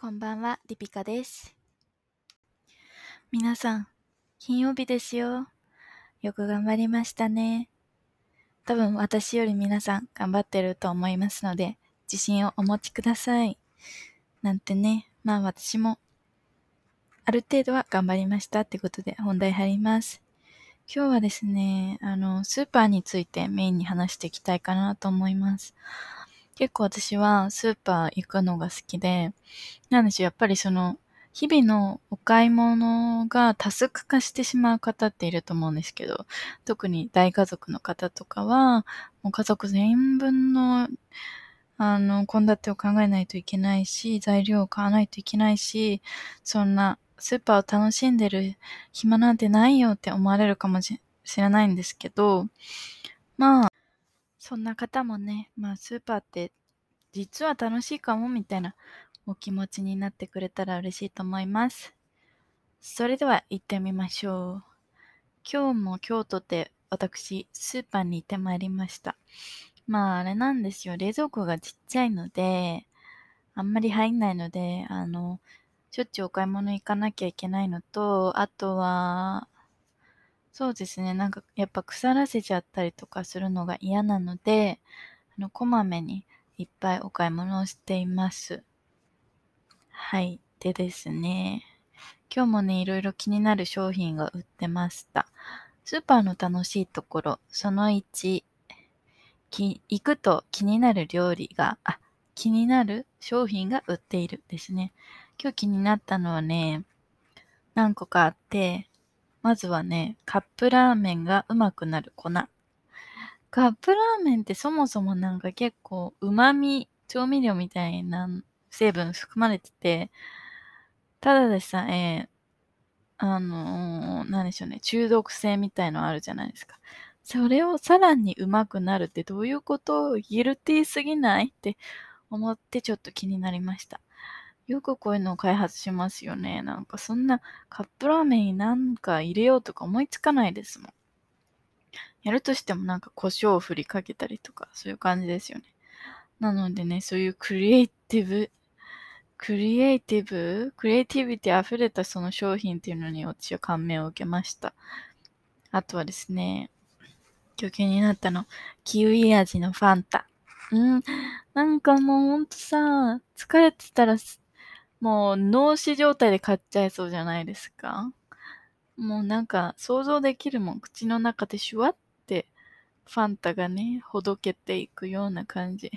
こんばんは、リピカです。皆さん、金曜日ですよ。よく頑張りましたね。多分私より皆さん頑張ってると思いますので、自信をお持ちください。なんてね、まあ私も、ある程度は頑張りましたってことで本題入ります。今日はですね、あの、スーパーについてメインに話していきたいかなと思います。結構私はスーパー行くのが好きで、なんでしょう、やっぱりその、日々のお買い物がタスク化してしまう方っていると思うんですけど、特に大家族の方とかは、もう家族全員分の、あの、献立を考えないといけないし、材料を買わないといけないし、そんなスーパーを楽しんでる暇なんてないよって思われるかもしれないんですけど、まあ、そんな方もね、まあスーパーって実は楽しいかもみたいなお気持ちになってくれたら嬉しいと思います。それでは行ってみましょう。今日も京都で私、スーパーに行ってまいりました。まああれなんですよ。冷蔵庫がちっちゃいので、あんまり入んないので、あの、しょっちゅうお買い物行かなきゃいけないのと、あとは、そうですね。なんか、やっぱ腐らせちゃったりとかするのが嫌なので、あの、こまめにいっぱいお買い物をしています。はい。でですね。今日もね、いろいろ気になる商品が売ってました。スーパーの楽しいところ、その1、き行くと気になる料理が、あ、気になる商品が売っているですね。今日気になったのはね、何個かあって、まずはね、カップラーメンがうまくなる粉。カップラーメンってそもそもなんか結構旨味、調味料みたいな成分含まれてて、ただでさえ、あのー、なんでしょうね、中毒性みたいのあるじゃないですか。それをさらにうまくなるってどういうこと？ギルティーすぎない？って思ってちょっと気になりました。よくこういうのを開発しますよね。なんかそんなカップラーメンになんか入れようとか思いつかないですもん。やるとしてもなんか胡椒を振りかけたりとか、そういう感じですよね。なのでね、そういうクリエイティブ、クリエイティブ、クリエイティビティ溢れたその商品っていうのに私は感銘を受けました。あとはですね、今日気になったの、キウイ味のファンタ。うん、なんかもうほんとさ、疲れてたら、もう脳死状態で買っちゃいそうじゃないですかもうなんか想像できるもん。口の中でシュワってファンタがね、ほどけていくような感じ。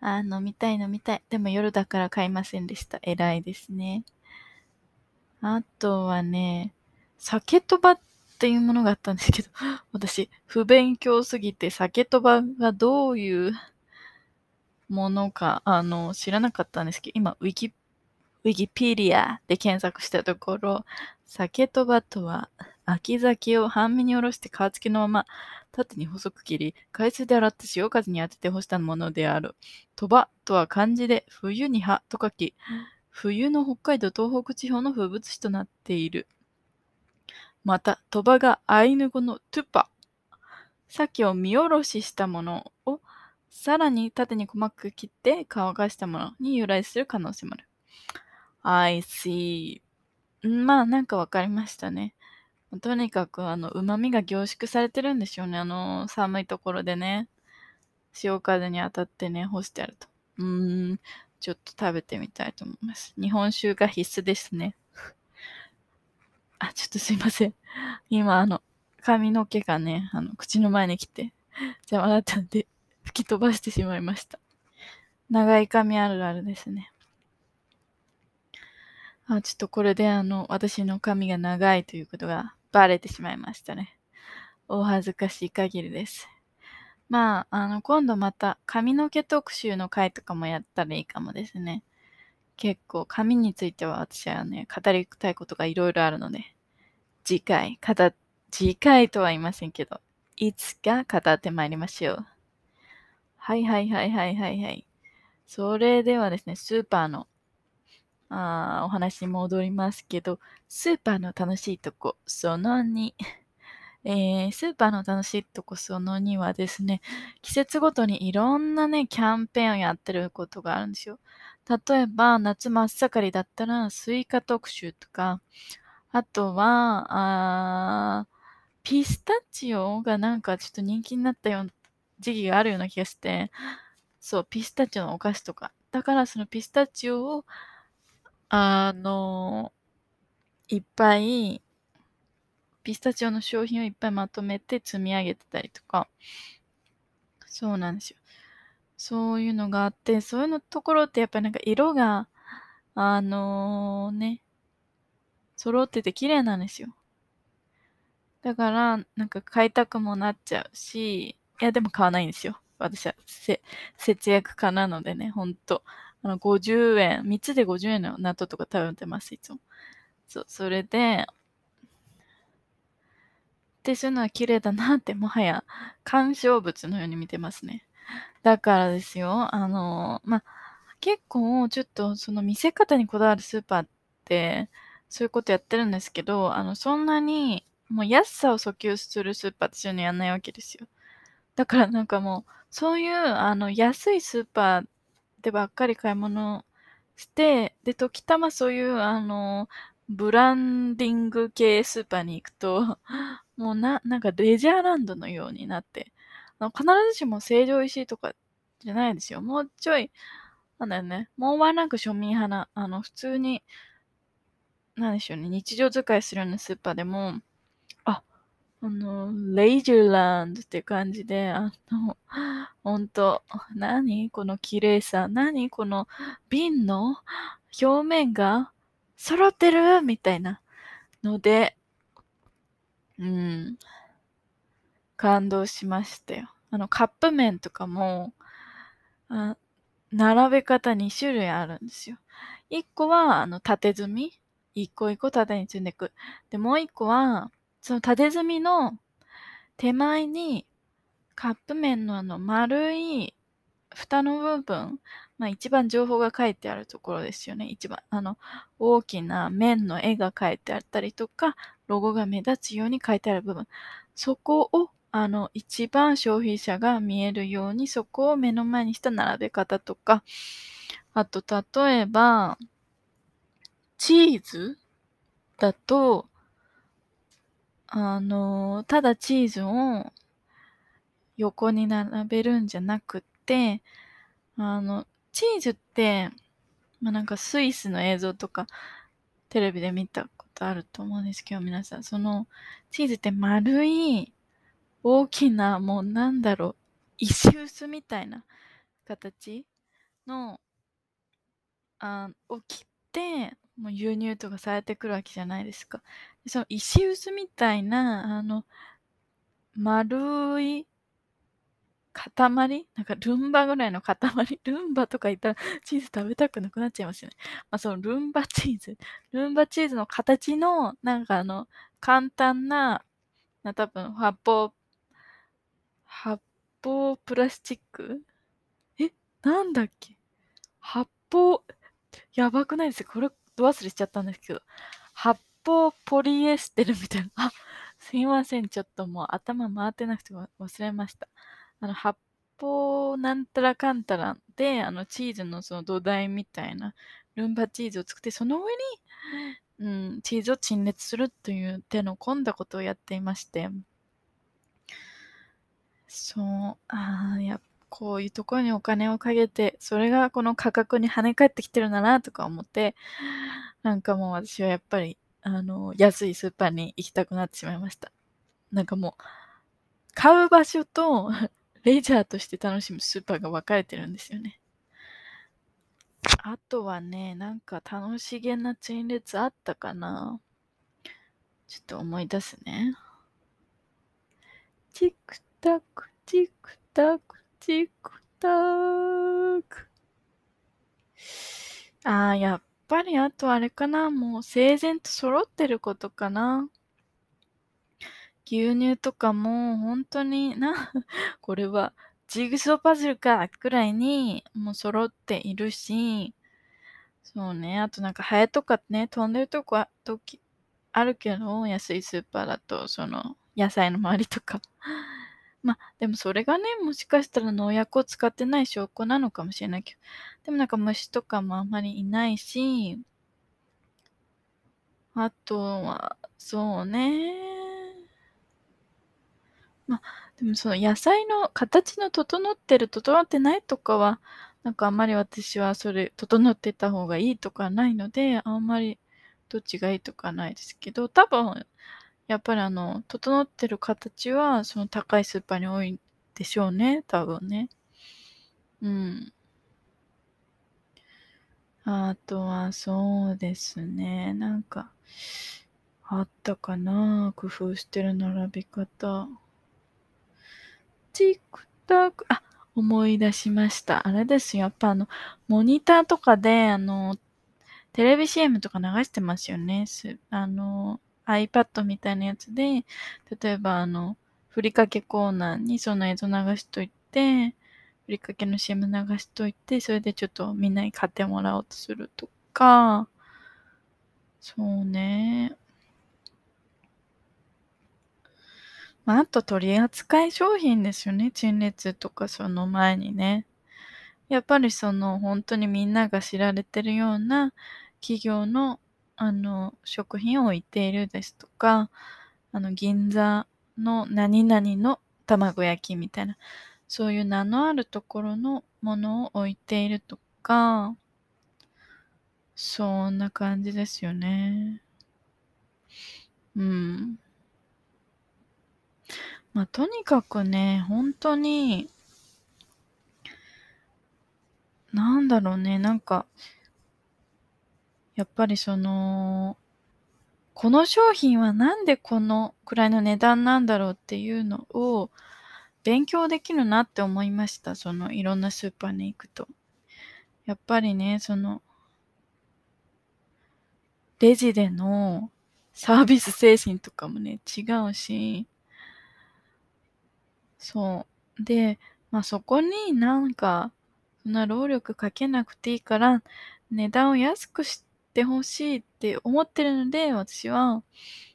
あ、飲みたい飲みたい。でも夜だから買いませんでした。偉いですね。あとはね、酒とばっていうものがあったんですけど、私、不勉強すぎて酒とばがどういうものか、あの、知らなかったんですけど、今、ウィキ、ウィキペディアで検索したところ、酒とばとは、秋酒を半身におろして皮付きのまま縦に細く切り、海水で洗って潮風に当てて干したものである。とばとは漢字で冬に葉と書き、冬の北海道東北地方の風物詩となっている。また、とばがアイヌ語のトゥパ。鮭を見おろししたものをさらに縦に細く切って乾かしたものに由来する可能性もある。I see. まあ、なんかわかりましたね。とにかく、あの、旨味が凝縮されてるんでしょうね。あの、寒いところでね。潮風に当たってね、干してあると。うーん、ちょっと食べてみたいと思います。日本酒が必須ですね。あ、ちょっとすいません。今、あの、髪の毛がね、あの、口の前に来て、邪魔だったんで、吹き飛ばしてしまいました。長い髪あるあるですね。あ、ちょっとこれであの、私の髪が長いということがバレてしまいましたね。お恥ずかしい限りです。まあ、あの、今度また髪の毛特集の回とかもやったらいいかもですね。結構髪については私はね、語りたいことがいろいろあるので、次回、語、次回とは言いませんけど、いつか語ってまいりましょう。はいはいはいはいはいはい。それではですね、スーパーのあお話に戻りますけど、スーパーの楽しいとこ、その2。えー、スーパーの楽しいとこその2はですね、季節ごとにいろんなね、キャンペーンをやってることがあるんですよ。例えば、夏真っ盛りだったら、スイカ特集とか、あとは、あピスタチオがなんかちょっと人気になったような時期があるような気がして、そう、ピスタチオのお菓子とか。だからそのピスタチオを、あの、いっぱい、ピスタチオの商品をいっぱいまとめて積み上げてたりとか、そうなんですよ。そういうのがあって、そういうのところってやっぱりなんか色が、あのー、ね、揃ってて綺麗なんですよ。だから、なんか買いたくもなっちゃうし、いやでも買わないんですよ。私は節約家なのでね、ほんと。あの、50円、3つで50円の納豆とか食べてます、いつも。そう、それで、で、そういうのは綺麗だなって、もはや鑑賞物のように見てますね。だからですよ、あの、ま、結構ちょっとその見せ方にこだわるスーパーって、そういうことやってるんですけど、あの、そんなに、もう安さを訴求するスーパーってそういうのやんないわけですよ。だからなんかもう、そういう、あの、安いスーパーでばっかり買い物して、で、時たまそういう、あの、ブランディング系スーパーに行くと、もうな、なんかレジャーランドのようになって、あの必ずしも成城石井とかじゃないですよ。もうちょい、なんだよね。もうワンランク庶民派な、あの、普通に、なんでしょうね。日常使いするようなスーパーでも、あの、レイジュランドって感じで、あの、ほんと、何この綺麗さ。何この瓶の表面が揃ってるみたいなので、うん、感動しましたよ。あの、カップ麺とかも、あ並べ方2種類あるんですよ。1個は、あの、縦積み？一個一個縦に積んでいく。で、もう1個は、その縦積みの手前にカップ麺のあの丸い蓋の部分、まあ一番情報が書いてあるところですよね。一番、あの、大きな麺の絵が書いてあったりとか、ロゴが目立つように書いてある部分。そこを、あの、一番消費者が見えるように、そこを目の前にした並べ方とか、あと、例えば、チーズだと、あの、ただチーズを横に並べるんじゃなくて、あの、チーズって、まあ、なんかスイスの映像とかテレビで見たことあると思うんですけど、皆さん、そのチーズって丸い大きな、もうなんだろう、石臼みたいな形の、あを切って、もう輸入とかされてくるわけじゃないですか。その石臼みたいな、あの、丸い塊？なんかルンバぐらいの塊？ルンバとか言ったらチーズ食べたくなくなっちゃいますよね。まあそのルンバチーズ。ルンバチーズの形の、なんかあの、簡単な、な多分発泡、発泡プラスチック？え？なんだっけ？発泡、やばくないですか？これ、ど忘れしちゃったんですけど。発泡ポリエステルみたいな。あ、すいません。ちょっともう頭回ってなくて忘れました。あの、発泡なんたらかんたらで、あの、チーズのその土台みたいな、ルンバチーズを作って、その上に、うん、チーズを陳列するという手の込んだことをやっていまして、そう、ああ、やっこういうところにお金をかけて、それがこの価格に跳ね返ってきてるんだなとか思って、なんかもう私はやっぱり、あの、安いスーパーに行きたくなってしまいました。なんかもう、買う場所と レジャーとして楽しむスーパーが分かれてるんですよね。あとはね、なんか楽しげな陳列あったかなちょっと思い出すね。チクタク、チクタク、チクタク。ああ、やっぱりあとあれかな。もう整然と揃ってることかな。牛乳とかも本当にな、これはジグソーパズルかくらいにもう揃っているし、そうね、あとなんかハエとかね、飛んでるとこあ時あるけど、安いスーパーだと、その、野菜の周りとか。まあ、でもそれがね、もしかしたら農薬を使ってない証拠なのかもしれないけど、でもなんか虫とかもあんまりいないし、あとは、そうね。まあ、でもその野菜の形の整ってる、整ってないとかは、なんかあんまり私はそれ、整ってた方がいいとかないので、あんまりどっちがいいとかないですけど、多分、やっぱりあの、整ってる形は、その高いスーパーに多いでしょうね、多分ね。うん。あとは、そうですね。なんか、あったかな工夫してる並び方。チクタク、あ、思い出しました。あれですよ。やっぱあの、モニターとかで、あの、テレビ CM とか流してますよね。すあの、iPad みたいなやつで、例えばあの、ふりかけコーナーにその映像流しといて、ふりかけの CM 流しといて、それでちょっとみんなに買ってもらおうとするとか、そうね。まあ、あと取り扱い商品ですよね。陳列とかその前にね。やっぱりその本当にみんなが知られてるような企業のあの食品を置いているですとか、あの銀座の何々の卵焼きみたいな、そういう名のあるところのものを置いているとか、そんな感じですよね。うん。まあ、とにかくね、本当に、なんだろうね、なんか、やっぱりその、この商品はなんでこのくらいの値段なんだろうっていうのを勉強できるなって思いました。そのいろんなスーパーに行くと。やっぱりね、その、レジでのサービス精神とかもね、違うし、そう。で、まあそこになんか、そんな労力かけなくていいから、値段を安くしてほしいって思ってるので、私は、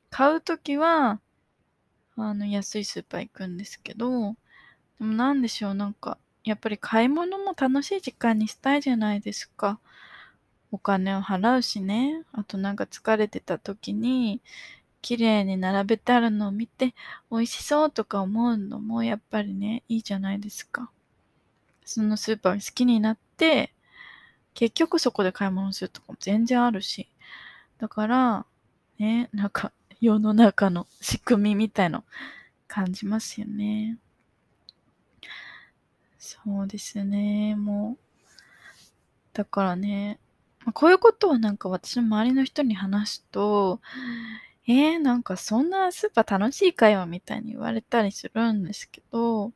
買うときは、あの、安いスーパー行くんですけど、でもなんでしょう、なんか、やっぱり買い物も楽しい時間にしたいじゃないですか。お金を払うしね。あとなんか疲れてた時に、綺麗に並べてあるのを見て、美味しそうとか思うのもやっぱりね、いいじゃないですか。そのスーパー好きになって、結局そこで買い物するとかも全然あるし。だから、ね、なんか 世の中の仕組みみたいの感じますよね。そうですね、もう。だからね、まあこういうことはなんか私の周りの人に話すと、えー、なんかそんなスーパー楽しいかよみたいに言われたりするんですけど、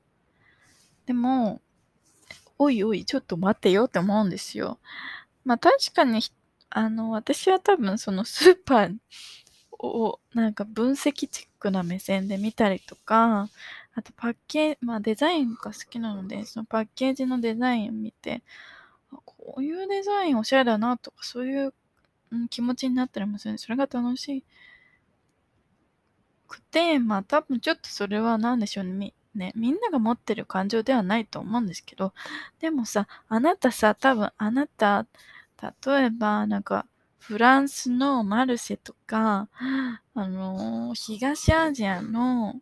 でも、おいおい、ちょっと待ってよって思うんですよ。まあ確かに、あの、私は多分そのスーパーをなんか分析チックな目線で見たりとか、あとパッケージ、まあデザインが好きなので、そのパッケージのデザインを見て、こういうデザインおしゃれだなとか、そういう、うん、気持ちになったりもするんで、それが楽しくて、まあ多分ちょっとそれは何でしょうね。ね、みんなが持ってる感情ではないと思うんですけど、でもさ、あなたさ、多分あなた、例えばなんか、フランスのマルセとか、あのー、東アジアの、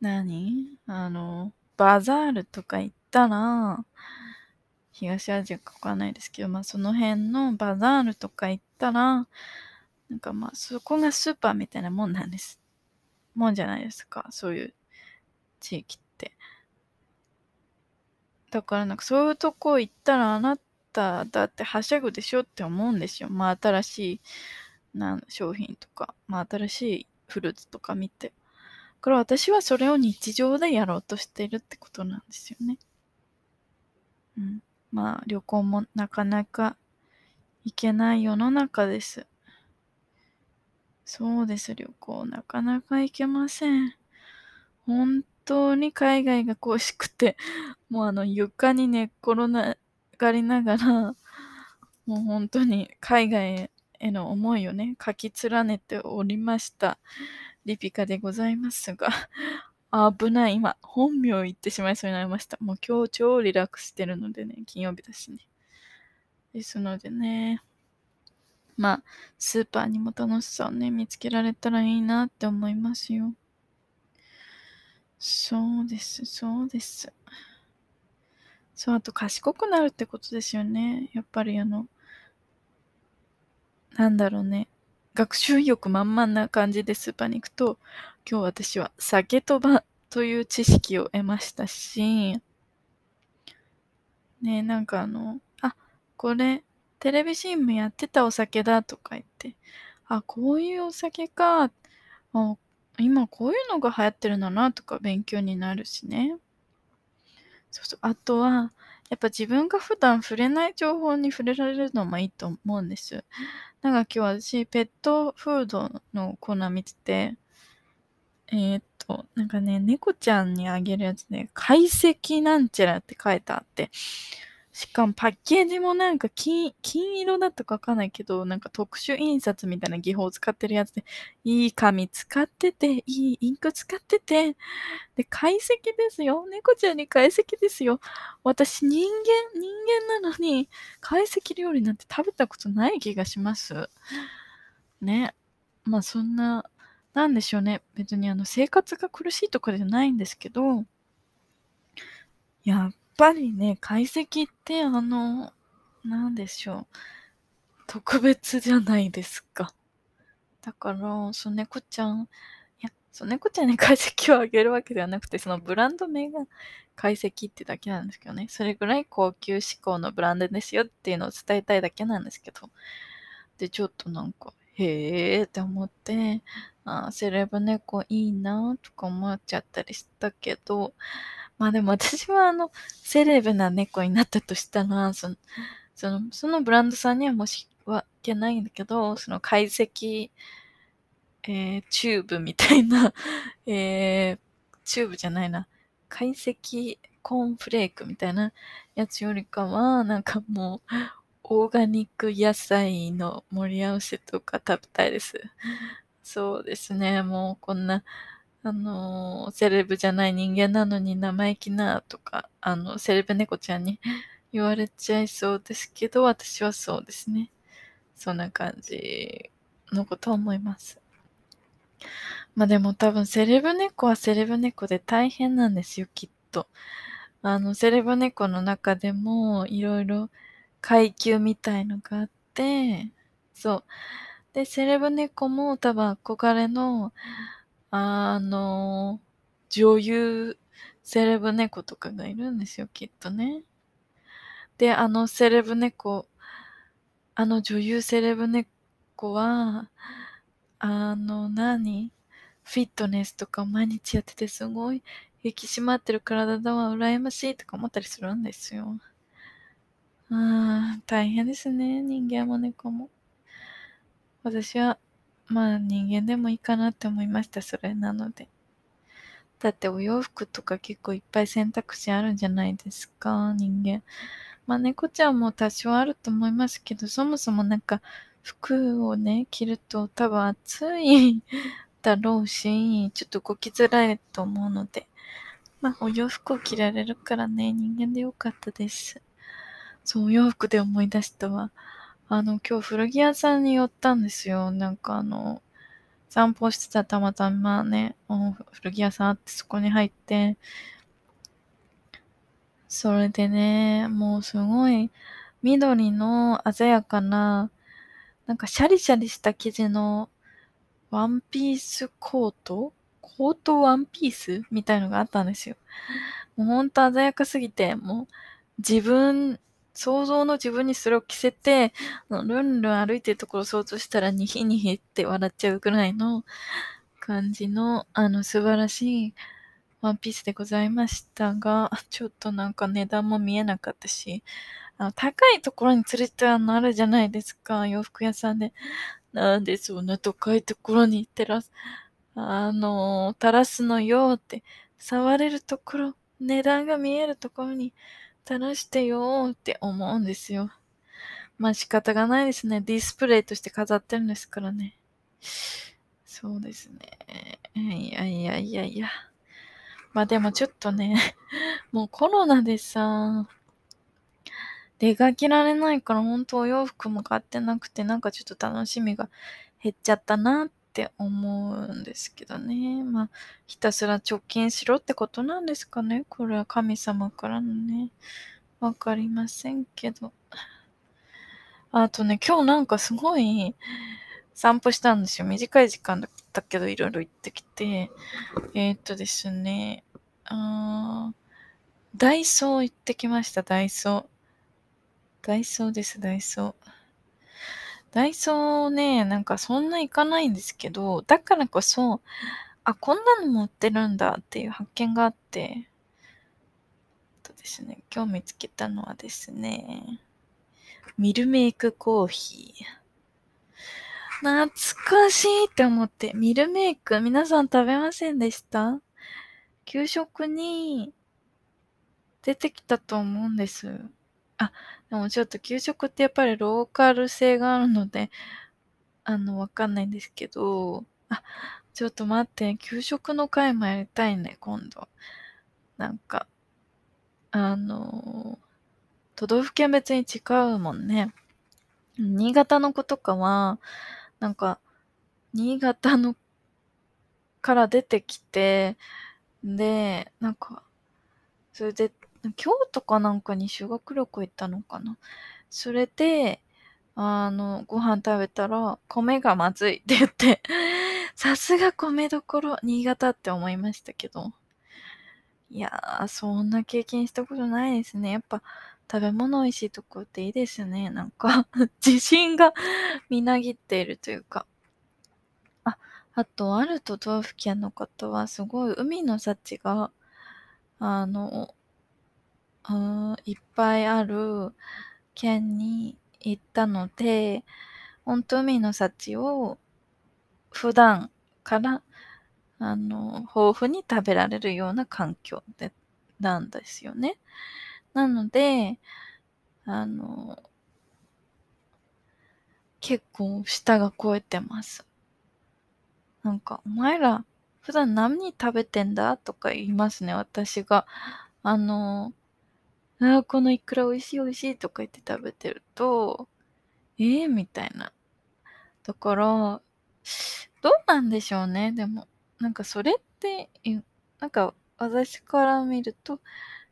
何？あの、バザールとか行ったら、東アジアかわかんないですけど、まあその辺のバザールとか行ったら、なんかまあそこがスーパーみたいなもんなんです。もんじゃないですか。そういう地域って。だからなんかそういうとこ行ったらあなただってはしゃぐでしょって思うんですよ。まあ新しいなん商品とか、まあ新しいフルーツとか見て。だから私はそれを日常でやろうとしているってことなんですよね。うん。まあ旅行もなかなか行けない世の中です。そうです、旅行なかなか行けません。本当に海外が恋しくて、もうあの床に寝っ転がりながら、もう本当に海外への思いをね、書き連ねておりました。リピカでございますが、危ない。今、本名言ってしまいそうになりました。もう今日超リラックスしてるのでね、金曜日だしね。ですのでね、まあ、スーパーにも楽しさをね、見つけられたらいいなって思いますよ。そうです、そうです。そう、あと賢くなるってことですよね。やっぱりあの、なんだろうね。学習意欲満々な感じでスーパーに行くと、今日私は酒とばという知識を得ましたし、ねなんかあの、あ、これ、テレビ CM やってたお酒だとか言って、あ、こういうお酒か、あ今こういうのが流行ってるんだなとか勉強になるしね。そうそう。あとは、やっぱ自分が普段触れない情報に触れられるのもいいと思うんです。なんか今日私、ペットフードのコーナー見てて、えー、っと、なんかね、猫ちゃんにあげるやつで、解析なんちゃらって書いてあって、しかもパッケージもなんか金、金色だったかわかんないけど、なんか特殊印刷みたいな技法を使ってるやつで、いい紙使ってて、いいインク使ってて、で、解析ですよ。猫ちゃんに解析ですよ。私人間、人間なのに、解析料理なんて食べたことない気がします。ね。まあそんな、なんでしょうね。別にあの生活が苦しいとかじゃないんですけど、いやぱりね、解析ってあの、なんでしょう。特別じゃないですか。だから、その猫ちゃん、いや、その猫ちゃんに 解析をあげるわけではなくて、そのブランド名が解析ってだけなんですけどね。それぐらい高級志向のブランドですよっていうのを伝えたいだけなんですけど。で、ちょっとなんか、へーって思って、あセレブ猫いいなとか思っちゃったりしたけど、まあでも私はあの、セレブな猫になったとしたら、その、その、そのブランドさんには申し訳ないんだけど、その懐石、えー、チューブみたいな、えー、チューブじゃないな、懐石コーンフレークみたいなやつよりかは、なんかもう、オーガニック野菜の盛り合わせとか食べたいです。そうですね、もうこんな、あの、セレブじゃない人間なのに生意気なとか、あの、セレブ猫ちゃんに 言われちゃいそうですけど、私はそうですね。そんな感じのことを思います。まあでも多分セレブ猫はセレブ猫で大変なんですよ、きっと。あの、セレブ猫の中でもいろいろ階級みたいのがあって、そう。で、セレブ猫も多分憧れの、あの、女優セレブ猫とかがいるんですよ、きっとね。で、あのセレブ猫、あの女優セレブ猫は、あの何、フィットネスとか毎日やっててすごい引き締まってる体だわ、羨ましいとか思ったりするんですよ。ああ、大変ですね、人間も猫も。私はまあ人間でもいいかなって思いました、それなので。だってお洋服とか結構いっぱい選択肢あるんじゃないですか、人間。まあ猫ちゃんも多少あると思いますけど、そもそもなんか服をね、着ると多分暑い だろうし、ちょっと動きづらいと思うので、まあお洋服を着られるからね、人間でよかったです。そう、お洋服で思い出したわ。あの、今日古着屋さんに寄ったんですよ。なんかあの、散歩してたたまたまね、古着屋さんあってそこに入って、それでね、もうすごい緑の鮮やかな、なんかシャリシャリした生地のワンピースコート？コートワンピース？みたいのがあったんですよ。もうほんと鮮やかすぎて、もう自分想像の自分にそれを着せて、ルンルン歩いてるところを想像したらニヒニヒって笑っちゃうくらいの感じの、あの、素晴らしいワンピースでございましたが、ちょっとなんか値段も見えなかったし、あの、高いところに連れてあの、あるじゃないですか、洋服屋さんで。なんでそんな高いところに照らす、あの、垂らすのよって、触れるところ、値段が見えるところに垂らしてよって思うんですよ。まあ仕方がないですね。ディスプレイとして飾ってるんですからね。そうですね。いやいやいやいや。まあでもちょっとね、もうコロナでさ、出かけられないから本当お洋服も買ってなくてなんかちょっと楽しみが減っちゃったなっって思うんですけどね。まあひたすら貯金しろってことなんですかね。これは神様からのね。わかりませんけど。あとね、今日なんかすごい散歩したんですよ。短い時間だったけどいろいろ行ってきて。えー、っとですね、あダイソー行ってきました、ダイソー。ダイソーです、ダイソー。ダイソーね、なんかそんな行かないんですけど、だからこそ、あ、こんなのも売ってるんだっていう発見があって、とですね、今日見つけたのはですね、ミルメイクコーヒー。懐かしいって思って、ミルメイク皆さん食べませんでした？給食に出てきたと思うんです。あ、でもちょっと給食ってやっぱりローカル性があるので、あの、わかんないんですけど、あ、ちょっと待って、給食の回もやりたいね、今度。なんか、あの、都道府県別に違うもんね。新潟の子とかは、なんか、新潟のから出てきて、で、なんか、それで京都かなんかに修学旅行行ったのかな。それで、あの、ご飯食べたら、米がまずいって言って、さすが米どころ、新潟って思いましたけど。いやー、そんな経験したことないですね。やっぱ、食べ物美味しいとこっていいですね。なんか 自信が みなぎっているというか。あ、あと、ある都道府県の方は、すごい海の幸が、あの、あいっぱいある県に行ったので、本当海の幸を普段からあの豊富に食べられるような環境でなんですよね。なので、あの、結構舌が肥えてます。なんか、お前ら普段何食べてんだ？とか言いますね、私が。あの、ああ、このイクラ美味しい美味しいとか言って食べてると、ええー、みたいな。だから、どうなんでしょうね。でも、なんかそれって、なんか私から見ると、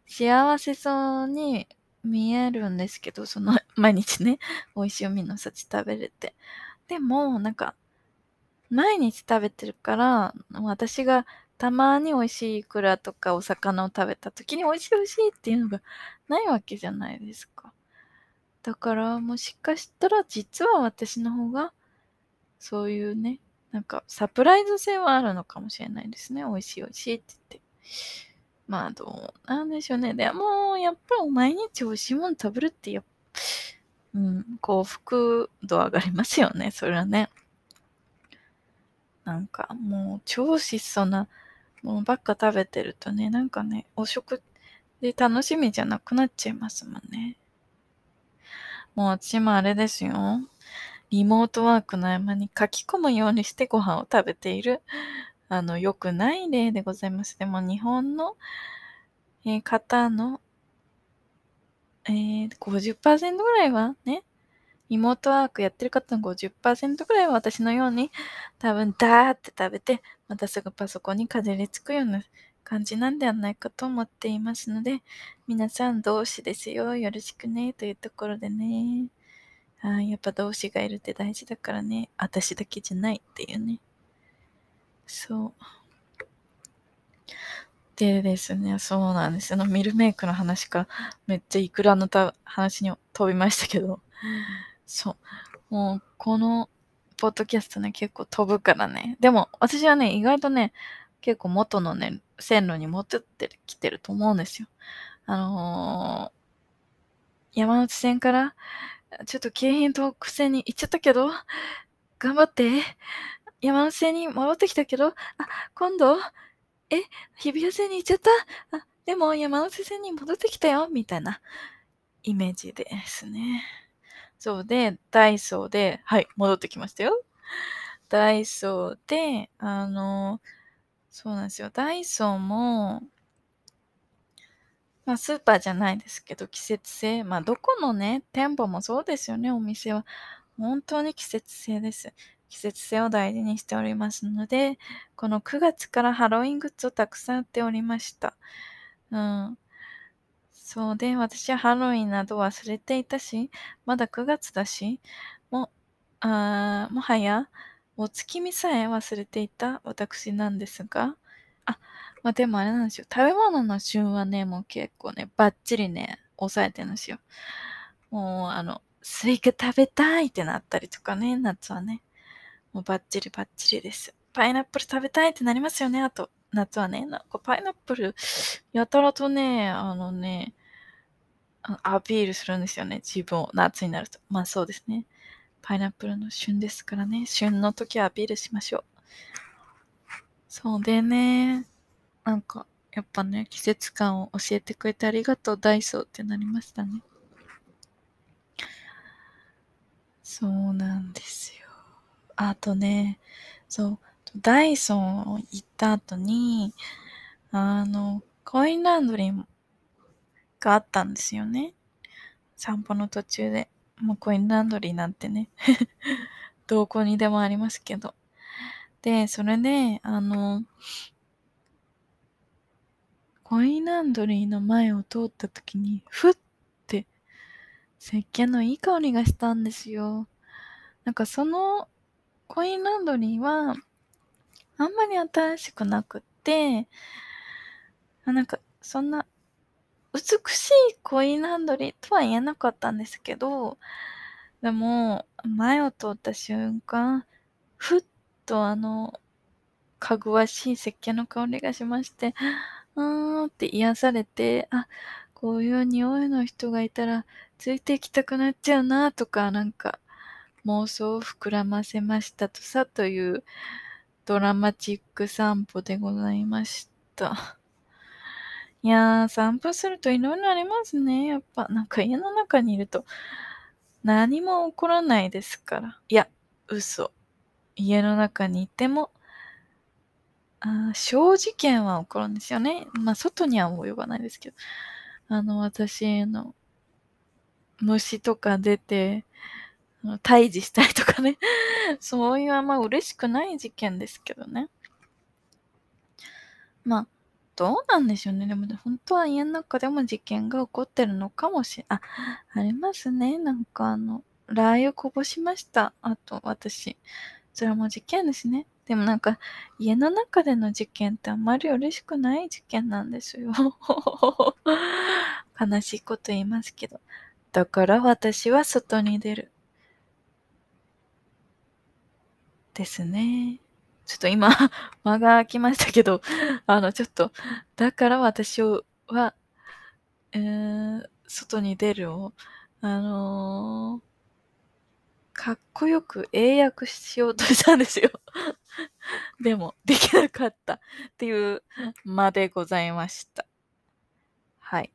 幸せそうに見えるんですけど、その、毎日ね、美味しい海の幸食べれて。でも、なんか、毎日食べてるから、私がたまに美味しいイクラとかお魚を食べた時に美味しい美味しいっていうのがないわけじゃないですか。だからもしかしたら実は私の方がそういうね、なんかサプライズ性はあるのかもしれないですね。美味しい美味しいって言って。まあどうなんでしょうね。でもやっぱり毎日美味しいもの食べるってやっぱ、うん、幸福度上がりますよね。それはね。なんかもう超質素なものばっか食べてるとね、なんかね、お食で楽しみじゃなくなっちゃいますもんね。もう私もあれですよ。リモートワークの合間に書き込むようにしてご飯を食べている、あの、良くない例でございます。でも日本の、えー、方の、えー、50%ぐらいはね、リモートワークやってる方の50%ぐらいは私のように多分ダーって食べて、またすぐパソコンにかじりつくような感じなんではないかと思っていますので、皆さん同志ですよ。よろしくね。というところでね。あやっぱ同志がいるって大事だからね。私だけじゃないっていうね。そう。でですね、そうなんですよ。ミルメイクの話かめっちゃイクラのた話に飛びましたけど、そう。もう、この、ポッドキャストね、結構飛ぶからね。でも、私はね、意外とね、結構元のね、線路に戻ってきてると思うんですよ。あのー、山手線から、ちょっと京浜東北線に行っちゃったけど、頑張って。山手線に戻ってきたけど、あ、今度、え、日比谷線に行っちゃった？あ、でも山手線に戻ってきたよ、みたいなイメージですね。そうで、ダイソーで、はい、戻ってきましたよ。ダイソーで、あの、そうなんですよ。ダイソーも、まあ、スーパーじゃないですけど、季節性。まあ、どこのね、店舗もそうですよね、お店は。本当に季節性です。季節性を大事にしておりますので、この9月からハロウィングッズをたくさん売っておりました。うん。そうで、私はハロウィンなど忘れていたし、まだ9月だし、も、あもはや、お月見さえ忘れていた私なんですが、あ、まあ、でもあれなんですよ。食べ物の旬はね、もう結構ね、バッチリね、抑えてるんですよ。もう、あの、スイカ食べたいってなったりとかね、夏はね。もうバッチリバッチリです。パイナップル食べたいってなりますよね、あと。夏はね。なんかパイナップル、やたらとね、あのね、アピールするんですよね、自分を。夏になると。まあそうですね。パイナップルの旬ですからね。旬の時はアピールしましょう。そうでね、なんか、やっぱね、季節感を教えてくれてありがとう、ダイソーってなりましたね。そうなんですよ。あとね、そう、ダイソン行った後に、あの、コインランドリーがあったんですよね。散歩の途中で。もうコインランドリーなんてね どこにでもありますけど。で、それで、あの、コインランドリーの前を通った時に、ふって、石鹸のいい香りがしたんですよ。なんかそのコインランドリーは、あんまり新しくなくって、なんか、そんな、美しいコインランドリーとは言えなかったんですけど、でも、前を通った瞬間、ふっとあの、かぐわしい石鹸の香りがしまして、うーんって癒されて、あ、こういう匂いの人がいたら、ついていきたくなっちゃうなとか、なんか、妄想を膨らませましたとさというドラマチック散歩でございました。いやー、散歩するといろいろありますね。やっぱ、なんか家の中にいると何も起こらないですから。いや、嘘。家の中にいても、あ小事件は起こるんですよね。まあ、外には及ばないですけど。あの、私の、虫とか出て、退治したりとかね そういうあんま嬉しくない事件ですけどね。まあ、どうなんでしょうね。でも、本当は家の中でも事件が起こってるのかもしれ、あ、ありますね。なんかあの、ラー油こぼしました。あと、私。それも事件ですね。でもなんか、家の中での事件ってあんまり嬉しくない事件なんですよ。悲しいこと言いますけど。だから私は外に出る。ですね。ちょっと今、間が空きましたけど、あの、ちょっと、だから私は、えー、外に出るを、あのー、かっこよく英訳しようとしたんですよ。でも、できなかったっていう間でございました。はい。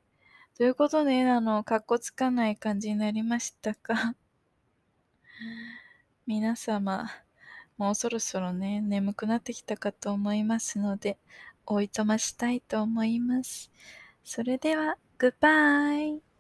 ということで、あの、かっこつかない感じになりましたか？皆様、もうそろそろね、眠くなってきたかと思いますので、おいとましたいと思います。それでは、グッバイ